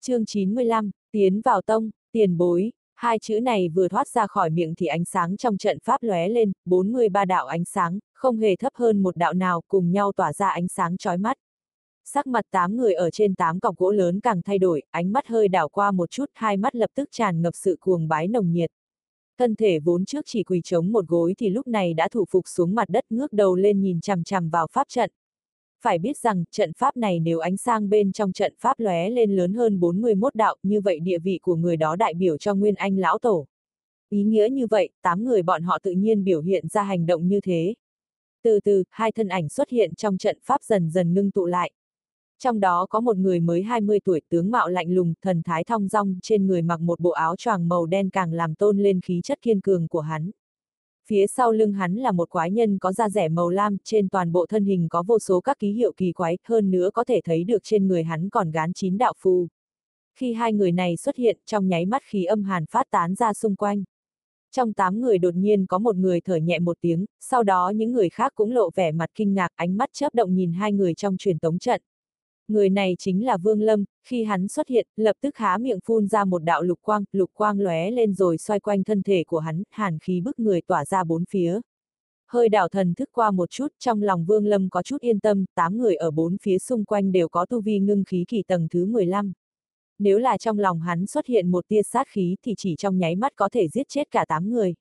chương 95, tiến vào tông, tiền bối, hai chữ này vừa thoát ra khỏi miệng thì ánh sáng trong trận pháp lóe lên, 43 đạo ánh sáng, không hề thấp hơn một đạo nào cùng nhau tỏa ra ánh sáng chói mắt. Sắc mặt tám người ở trên tám cọc gỗ lớn càng thay đổi, ánh mắt hơi đảo qua một chút, hai mắt lập tức tràn ngập sự cuồng bái nồng nhiệt. Thân thể vốn trước chỉ quỳ chống một gối thì lúc này đã thủ phục xuống mặt đất ngước đầu lên nhìn chằm chằm vào pháp trận. Phải biết rằng, trận pháp này nếu ánh sang bên trong trận pháp lóe lên lớn hơn 41 đạo, như vậy địa vị của người đó đại biểu cho Nguyên Anh Lão Tổ. Ý nghĩa như vậy, tám người bọn họ tự nhiên biểu hiện ra hành động như thế. Từ từ, hai thân ảnh xuất hiện trong trận pháp dần dần ngưng tụ lại. Trong đó có một người mới 20 tuổi tướng mạo lạnh lùng, thần thái thong dong, trên người mặc một bộ áo choàng màu đen càng làm tôn lên khí chất kiên cường của hắn. Phía sau lưng hắn là một quái nhân có da rẻ màu lam, trên toàn bộ thân hình có vô số các ký hiệu kỳ quái, hơn nữa có thể thấy được trên người hắn còn gán chín đạo phù. Khi hai người này xuất hiện, trong nháy mắt khí âm hàn phát tán ra xung quanh. Trong tám người đột nhiên có một người thở nhẹ một tiếng, sau đó những người khác cũng lộ vẻ mặt kinh ngạc, ánh mắt chớp động nhìn hai người trong truyền tống trận. Người này chính là Vương Lâm, khi hắn xuất hiện, lập tức há miệng phun ra một đạo lục quang, lục quang lóe lên rồi xoay quanh thân thể của hắn, hàn khí bức người tỏa ra bốn phía. Hơi đảo thần thức qua một chút, trong lòng Vương Lâm có chút yên tâm, tám người ở bốn phía xung quanh đều có tu vi ngưng khí kỳ tầng thứ 15. Nếu là trong lòng hắn xuất hiện một tia sát khí thì chỉ trong nháy mắt có thể giết chết cả tám người.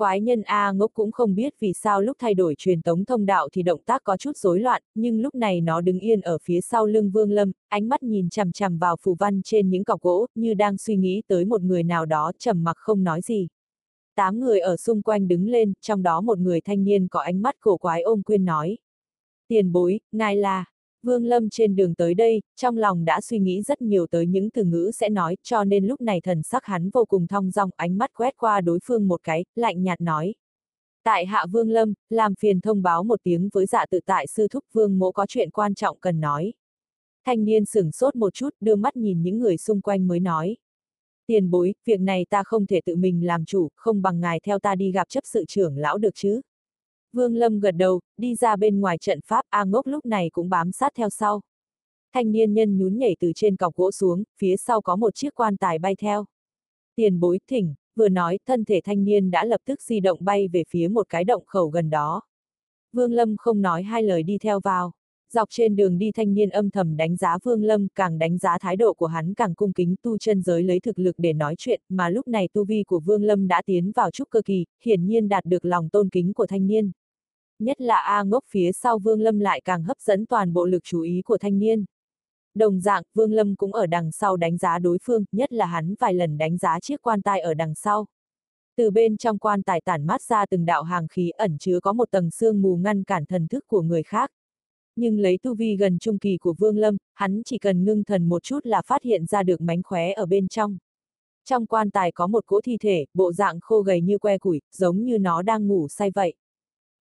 Quái nhân A ngốc cũng không biết vì sao lúc thay đổi truyền tống thông đạo thì động tác có chút rối loạn, nhưng lúc này nó đứng yên ở phía sau lưng Vương Lâm, ánh mắt nhìn chằm chằm vào phù văn trên những cọc gỗ, như đang suy nghĩ tới một người nào đó trầm mặc không nói gì. Tám người ở xung quanh đứng lên, trong đó một người thanh niên có ánh mắt cổ quái ôm quyên nói. Tiền bối, ngài là, Vương Lâm trên đường tới đây, trong lòng đã suy nghĩ rất nhiều tới những từ ngữ sẽ nói, cho nên lúc này thần sắc hắn vô cùng thong dong, ánh mắt quét qua đối phương một cái, lạnh nhạt nói. Tại hạ Vương Lâm, làm phiền thông báo một tiếng với dạ tự tại sư thúc Vương mỗ có chuyện quan trọng cần nói. Thanh niên sửng sốt một chút, đưa mắt nhìn những người xung quanh mới nói. Tiền bối, việc này ta không thể tự mình làm chủ, không bằng ngài theo ta đi gặp chấp sự trưởng lão được chứ. Vương Lâm gật đầu, đi ra bên ngoài trận pháp, A ngốc lúc này cũng bám sát theo sau. Thanh niên nhân nhún nhảy từ trên cọc gỗ xuống, phía sau có một chiếc quan tài bay theo. Tiền bối thỉnh, vừa nói, thân thể thanh niên đã lập tức di động bay về phía một cái động khẩu gần đó. Vương Lâm không nói hai lời đi theo vào. Dọc trên đường đi thanh niên âm thầm đánh giá Vương Lâm, càng đánh giá thái độ của hắn càng cung kính tu chân giới lấy thực lực để nói chuyện, mà lúc này tu vi của Vương Lâm đã tiến vào trúc cơ kỳ, hiển nhiên đạt được lòng tôn kính của thanh niên nhất là A ngốc phía sau Vương Lâm lại càng hấp dẫn toàn bộ lực chú ý của thanh niên. Đồng dạng, Vương Lâm cũng ở đằng sau đánh giá đối phương, nhất là hắn vài lần đánh giá chiếc quan tài ở đằng sau. Từ bên trong quan tài tản mát ra từng đạo hàng khí ẩn chứa có một tầng sương mù ngăn cản thần thức của người khác. Nhưng lấy tu vi gần trung kỳ của Vương Lâm, hắn chỉ cần ngưng thần một chút là phát hiện ra được mánh khóe ở bên trong. Trong quan tài có một cỗ thi thể, bộ dạng khô gầy như que củi, giống như nó đang ngủ say vậy.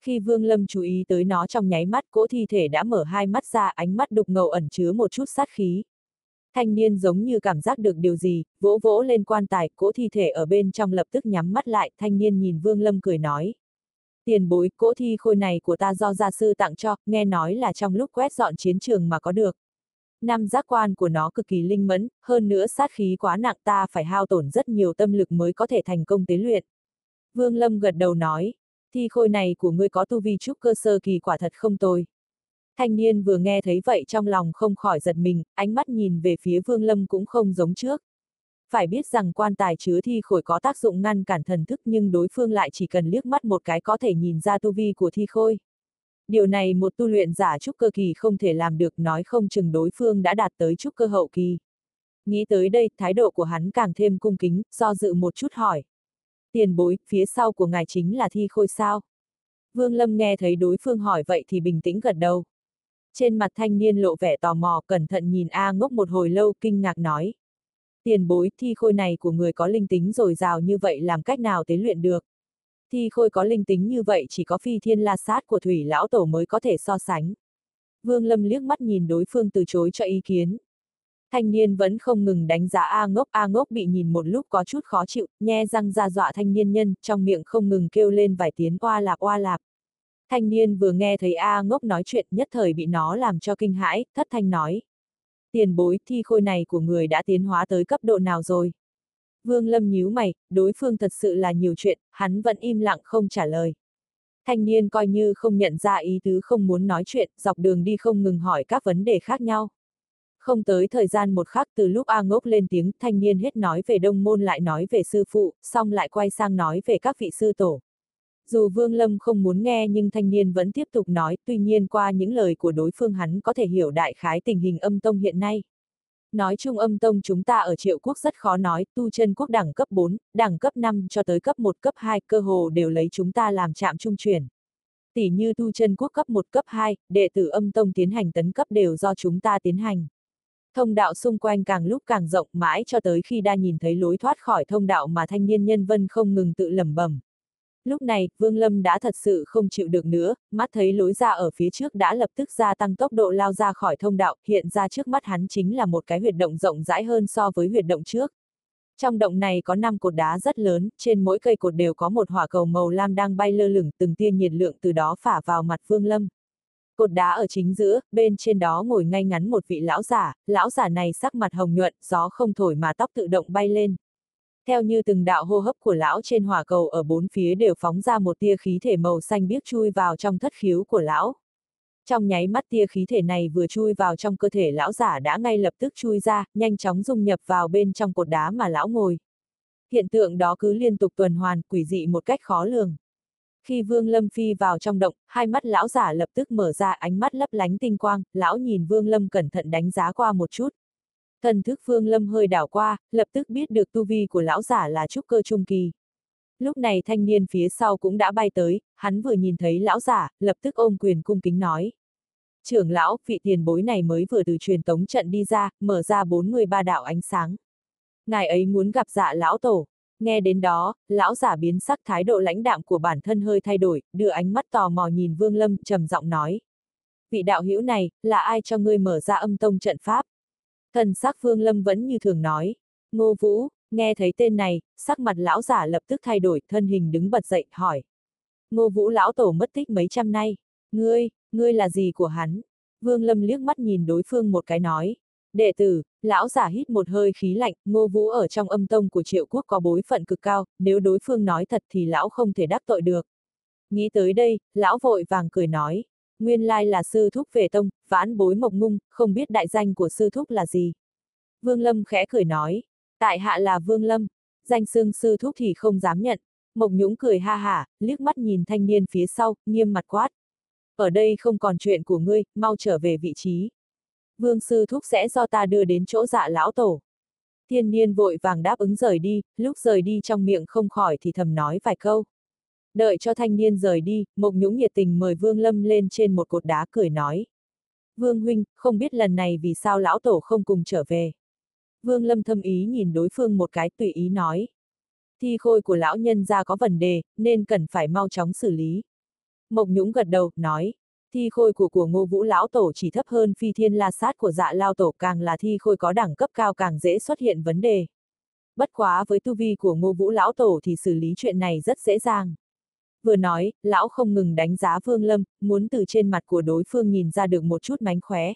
Khi Vương Lâm chú ý tới nó trong nháy mắt cỗ thi thể đã mở hai mắt ra ánh mắt đục ngầu ẩn chứa một chút sát khí. Thanh niên giống như cảm giác được điều gì, vỗ vỗ lên quan tài, cỗ thi thể ở bên trong lập tức nhắm mắt lại, thanh niên nhìn Vương Lâm cười nói. Tiền bối, cỗ thi khôi này của ta do gia sư tặng cho, nghe nói là trong lúc quét dọn chiến trường mà có được. Năm giác quan của nó cực kỳ linh mẫn, hơn nữa sát khí quá nặng ta phải hao tổn rất nhiều tâm lực mới có thể thành công tế luyện. Vương Lâm gật đầu nói, thi khôi này của ngươi có tu vi trúc cơ sơ kỳ quả thật không tồi. Thanh niên vừa nghe thấy vậy trong lòng không khỏi giật mình, ánh mắt nhìn về phía Vương Lâm cũng không giống trước. Phải biết rằng quan tài chứa thi khôi có tác dụng ngăn cản thần thức nhưng đối phương lại chỉ cần liếc mắt một cái có thể nhìn ra tu vi của thi khôi. Điều này một tu luyện giả trúc cơ kỳ không thể làm được nói không chừng đối phương đã đạt tới trúc cơ hậu kỳ. Nghĩ tới đây, thái độ của hắn càng thêm cung kính, do dự một chút hỏi. Tiền bối, phía sau của ngài chính là thi khôi sao? Vương Lâm nghe thấy đối phương hỏi vậy thì bình tĩnh gật đầu. Trên mặt thanh niên lộ vẻ tò mò, cẩn thận nhìn A ngốc một hồi lâu, kinh ngạc nói. Tiền bối, thi khôi này của người có linh tính rồi rào như vậy làm cách nào tế luyện được? Thi khôi có linh tính như vậy chỉ có phi thiên la sát của thủy lão tổ mới có thể so sánh. Vương Lâm liếc mắt nhìn đối phương từ chối cho ý kiến. Thanh niên vẫn không ngừng đánh giá A ngốc, A ngốc bị nhìn một lúc có chút khó chịu, nhe răng ra dọa thanh niên nhân, trong miệng không ngừng kêu lên vài tiếng oa lạp oa lạp. Thanh niên vừa nghe thấy A ngốc nói chuyện nhất thời bị nó làm cho kinh hãi, thất thanh nói. Tiền bối thi khôi này của người đã tiến hóa tới cấp độ nào rồi? Vương Lâm nhíu mày, đối phương thật sự là nhiều chuyện, hắn vẫn im lặng không trả lời. Thanh niên coi như không nhận ra ý tứ không muốn nói chuyện, dọc đường đi không ngừng hỏi các vấn đề khác nhau. Không tới thời gian một khắc từ lúc A ngốc lên tiếng, thanh niên hết nói về đông môn lại nói về sư phụ, xong lại quay sang nói về các vị sư tổ. Dù Vương Lâm không muốn nghe nhưng thanh niên vẫn tiếp tục nói, tuy nhiên qua những lời của đối phương hắn có thể hiểu đại khái tình hình âm tông hiện nay. Nói chung âm tông chúng ta ở triệu quốc rất khó nói, tu chân quốc đẳng cấp 4, đẳng cấp 5 cho tới cấp 1 cấp 2, cơ hồ đều lấy chúng ta làm chạm trung chuyển. Tỷ như tu chân quốc cấp 1 cấp 2, đệ tử âm tông tiến hành tấn cấp đều do chúng ta tiến hành. Thông đạo xung quanh càng lúc càng rộng mãi cho tới khi đa nhìn thấy lối thoát khỏi thông đạo mà thanh niên nhân vân không ngừng tự lẩm bẩm. Lúc này, Vương Lâm đã thật sự không chịu được nữa, mắt thấy lối ra ở phía trước đã lập tức gia tăng tốc độ lao ra khỏi thông đạo, hiện ra trước mắt hắn chính là một cái huyệt động rộng rãi hơn so với huyệt động trước. Trong động này có 5 cột đá rất lớn, trên mỗi cây cột đều có một hỏa cầu màu lam đang bay lơ lửng, từng tia nhiệt lượng từ đó phả vào mặt Vương Lâm. Cột đá ở chính giữa, bên trên đó ngồi ngay ngắn một vị lão giả, lão giả này sắc mặt hồng nhuận, gió không thổi mà tóc tự động bay lên. Theo như từng đạo hô hấp của lão trên hỏa cầu ở bốn phía đều phóng ra một tia khí thể màu xanh biếc chui vào trong thất khiếu của lão. Trong nháy mắt tia khí thể này vừa chui vào trong cơ thể lão giả đã ngay lập tức chui ra, nhanh chóng dung nhập vào bên trong cột đá mà lão ngồi. Hiện tượng đó cứ liên tục tuần hoàn, quỷ dị một cách khó lường. Khi Vương Lâm phi vào trong động, hai mắt lão giả lập tức mở ra ánh mắt lấp lánh tinh quang, lão nhìn Vương Lâm cẩn thận đánh giá qua một chút. Thần thức Vương Lâm hơi đảo qua, lập tức biết được tu vi của lão giả là trúc cơ trung kỳ. Lúc này thanh niên phía sau cũng đã bay tới, hắn vừa nhìn thấy lão giả, lập tức ôm quyền cung kính nói. Trưởng lão, vị tiền bối này mới vừa từ truyền tống trận đi ra, mở ra 43 đạo ánh sáng. Ngài ấy muốn gặp dạ lão tổ. Nghe đến đó, lão giả biến sắc thái độ lãnh đạm của bản thân hơi thay đổi, đưa ánh mắt tò mò nhìn Vương Lâm, trầm giọng nói. Vị đạo hữu này, là ai cho ngươi mở ra âm tông trận pháp? Thần sắc Vương Lâm vẫn như thường nói. Ngô Vũ, nghe thấy tên này, sắc mặt lão giả lập tức thay đổi, thân hình đứng bật dậy, hỏi. Ngô Vũ lão tổ mất tích mấy trăm nay. Ngươi, ngươi là gì của hắn? Vương Lâm liếc mắt nhìn đối phương một cái nói. Đệ tử, lão giả hít một hơi khí lạnh, ngô vũ ở trong âm tông của triệu quốc có bối phận cực cao, nếu đối phương nói thật thì lão không thể đắc tội được. Nghĩ tới đây, lão vội vàng cười nói, nguyên lai là sư thúc về tông, vãn bối mộc ngung, không biết đại danh của sư thúc là gì. Vương Lâm khẽ cười nói, tại hạ là Vương Lâm, danh xưng sư thúc thì không dám nhận. Mộc Nhũng cười ha hả, liếc mắt nhìn thanh niên phía sau, nghiêm mặt quát. Ở đây không còn chuyện của ngươi, mau trở về vị trí. Vương sư thúc sẽ do ta đưa đến chỗ dạ lão tổ. Thiên niên vội vàng đáp ứng rời đi, lúc rời đi trong miệng không khỏi thì thầm nói vài câu. Đợi cho thanh niên rời đi, Mộc Nhũng nhiệt tình mời Vương Lâm lên trên một cột đá cười nói. Vương huynh, không biết lần này vì sao lão tổ không cùng trở về. Vương Lâm thâm ý nhìn đối phương một cái tùy ý nói. Thi khôi của lão nhân ra có vấn đề, nên cần phải mau chóng xử lý. Mộc Nhũng gật đầu, nói. Thi khôi của của ngô vũ lão tổ chỉ thấp hơn phi thiên la sát của dạ lao tổ càng là thi khôi có đẳng cấp cao càng dễ xuất hiện vấn đề. Bất quá với tu vi của ngô vũ lão tổ thì xử lý chuyện này rất dễ dàng. Vừa nói, lão không ngừng đánh giá Vương Lâm, muốn từ trên mặt của đối phương nhìn ra được một chút mánh khóe.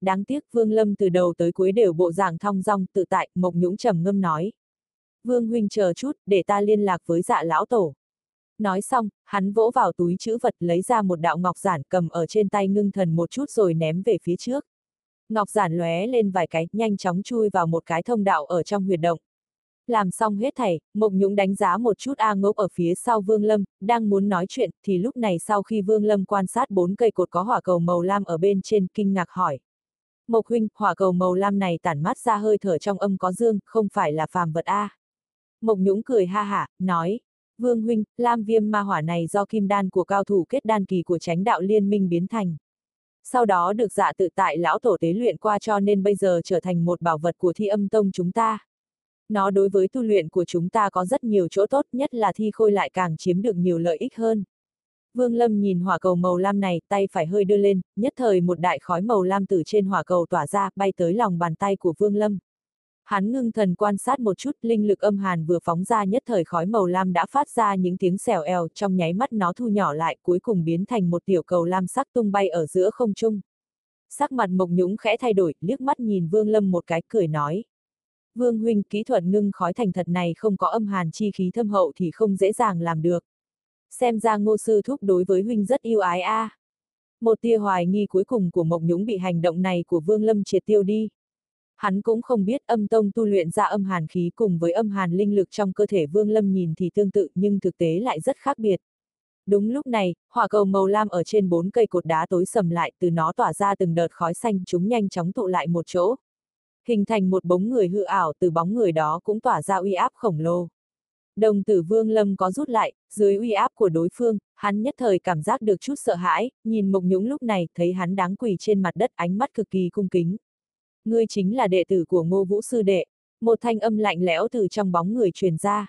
Đáng tiếc Vương Lâm từ đầu tới cuối đều bộ dạng thong dong tự tại, Mộc Nhũng trầm ngâm nói. Vương huynh chờ chút, để ta liên lạc với dạ lão tổ. Nói xong, hắn vỗ vào túi chữ vật lấy ra một đạo ngọc giản cầm ở trên tay ngưng thần một chút rồi ném về phía trước. Ngọc giản lóe lên vài cái, nhanh chóng chui vào một cái thông đạo ở trong huyệt động. Làm xong hết thảy, Mộc Nhũng đánh giá một chút A ngốc ở phía sau Vương Lâm, đang muốn nói chuyện, thì lúc này sau khi Vương Lâm quan sát bốn cây cột có hỏa cầu màu lam ở bên trên, kinh ngạc hỏi. Mộc huynh, hỏa cầu màu lam này tản mát ra hơi thở trong âm có dương, không phải là phàm vật A. Mộc Nhũng cười ha hả, nói, Vương huynh, lam viêm ma hỏa này do kim đan của cao thủ kết đan kỳ của tránh đạo liên minh biến thành. Sau đó được dạ tự tại lão tổ tế luyện qua cho nên bây giờ trở thành một bảo vật của thi âm tông chúng ta. Nó đối với tu luyện của chúng ta có rất nhiều chỗ tốt nhất là thi khôi lại càng chiếm được nhiều lợi ích hơn. Vương Lâm nhìn hỏa cầu màu lam này, tay phải hơi đưa lên, nhất thời một đại khói màu lam từ trên hỏa cầu tỏa ra, bay tới lòng bàn tay của Vương Lâm. Hắn ngưng thần quan sát một chút, linh lực âm hàn vừa phóng ra nhất thời khói màu lam đã phát ra những tiếng xèo eo, trong nháy mắt nó thu nhỏ lại, cuối cùng biến thành một tiểu cầu lam sắc tung bay ở giữa không trung. Sắc mặt Mộc Nhũng khẽ thay đổi, liếc mắt nhìn Vương Lâm một cái, cười nói. Vương huynh, kỹ thuật ngưng khói thành thật này không có âm hàn chi khí thâm hậu thì không dễ dàng làm được. Xem ra ngô sư thúc đối với huynh rất yêu ái a. À. Một tia hoài nghi cuối cùng của Mộc Nhũng bị hành động này của Vương Lâm triệt tiêu đi. Hắn cũng không biết âm tông tu luyện ra âm hàn khí cùng với âm hàn linh lực trong cơ thể Vương Lâm nhìn thì tương tự nhưng thực tế lại rất khác biệt. Đúng lúc này, hỏa cầu màu lam ở trên bốn cây cột đá tối sầm lại từ nó tỏa ra từng đợt khói xanh chúng nhanh chóng tụ lại một chỗ. Hình thành một bóng người hư ảo từ bóng người đó cũng tỏa ra uy áp khổng lồ. Đồng tử vương lâm có rút lại, dưới uy áp của đối phương, hắn nhất thời cảm giác được chút sợ hãi, nhìn mộc nhũng lúc này thấy hắn đáng quỳ trên mặt đất ánh mắt cực kỳ cung kính. Ngươi chính là đệ tử của ngô vũ sư đệ, một thanh âm lạnh lẽo từ trong bóng người truyền ra.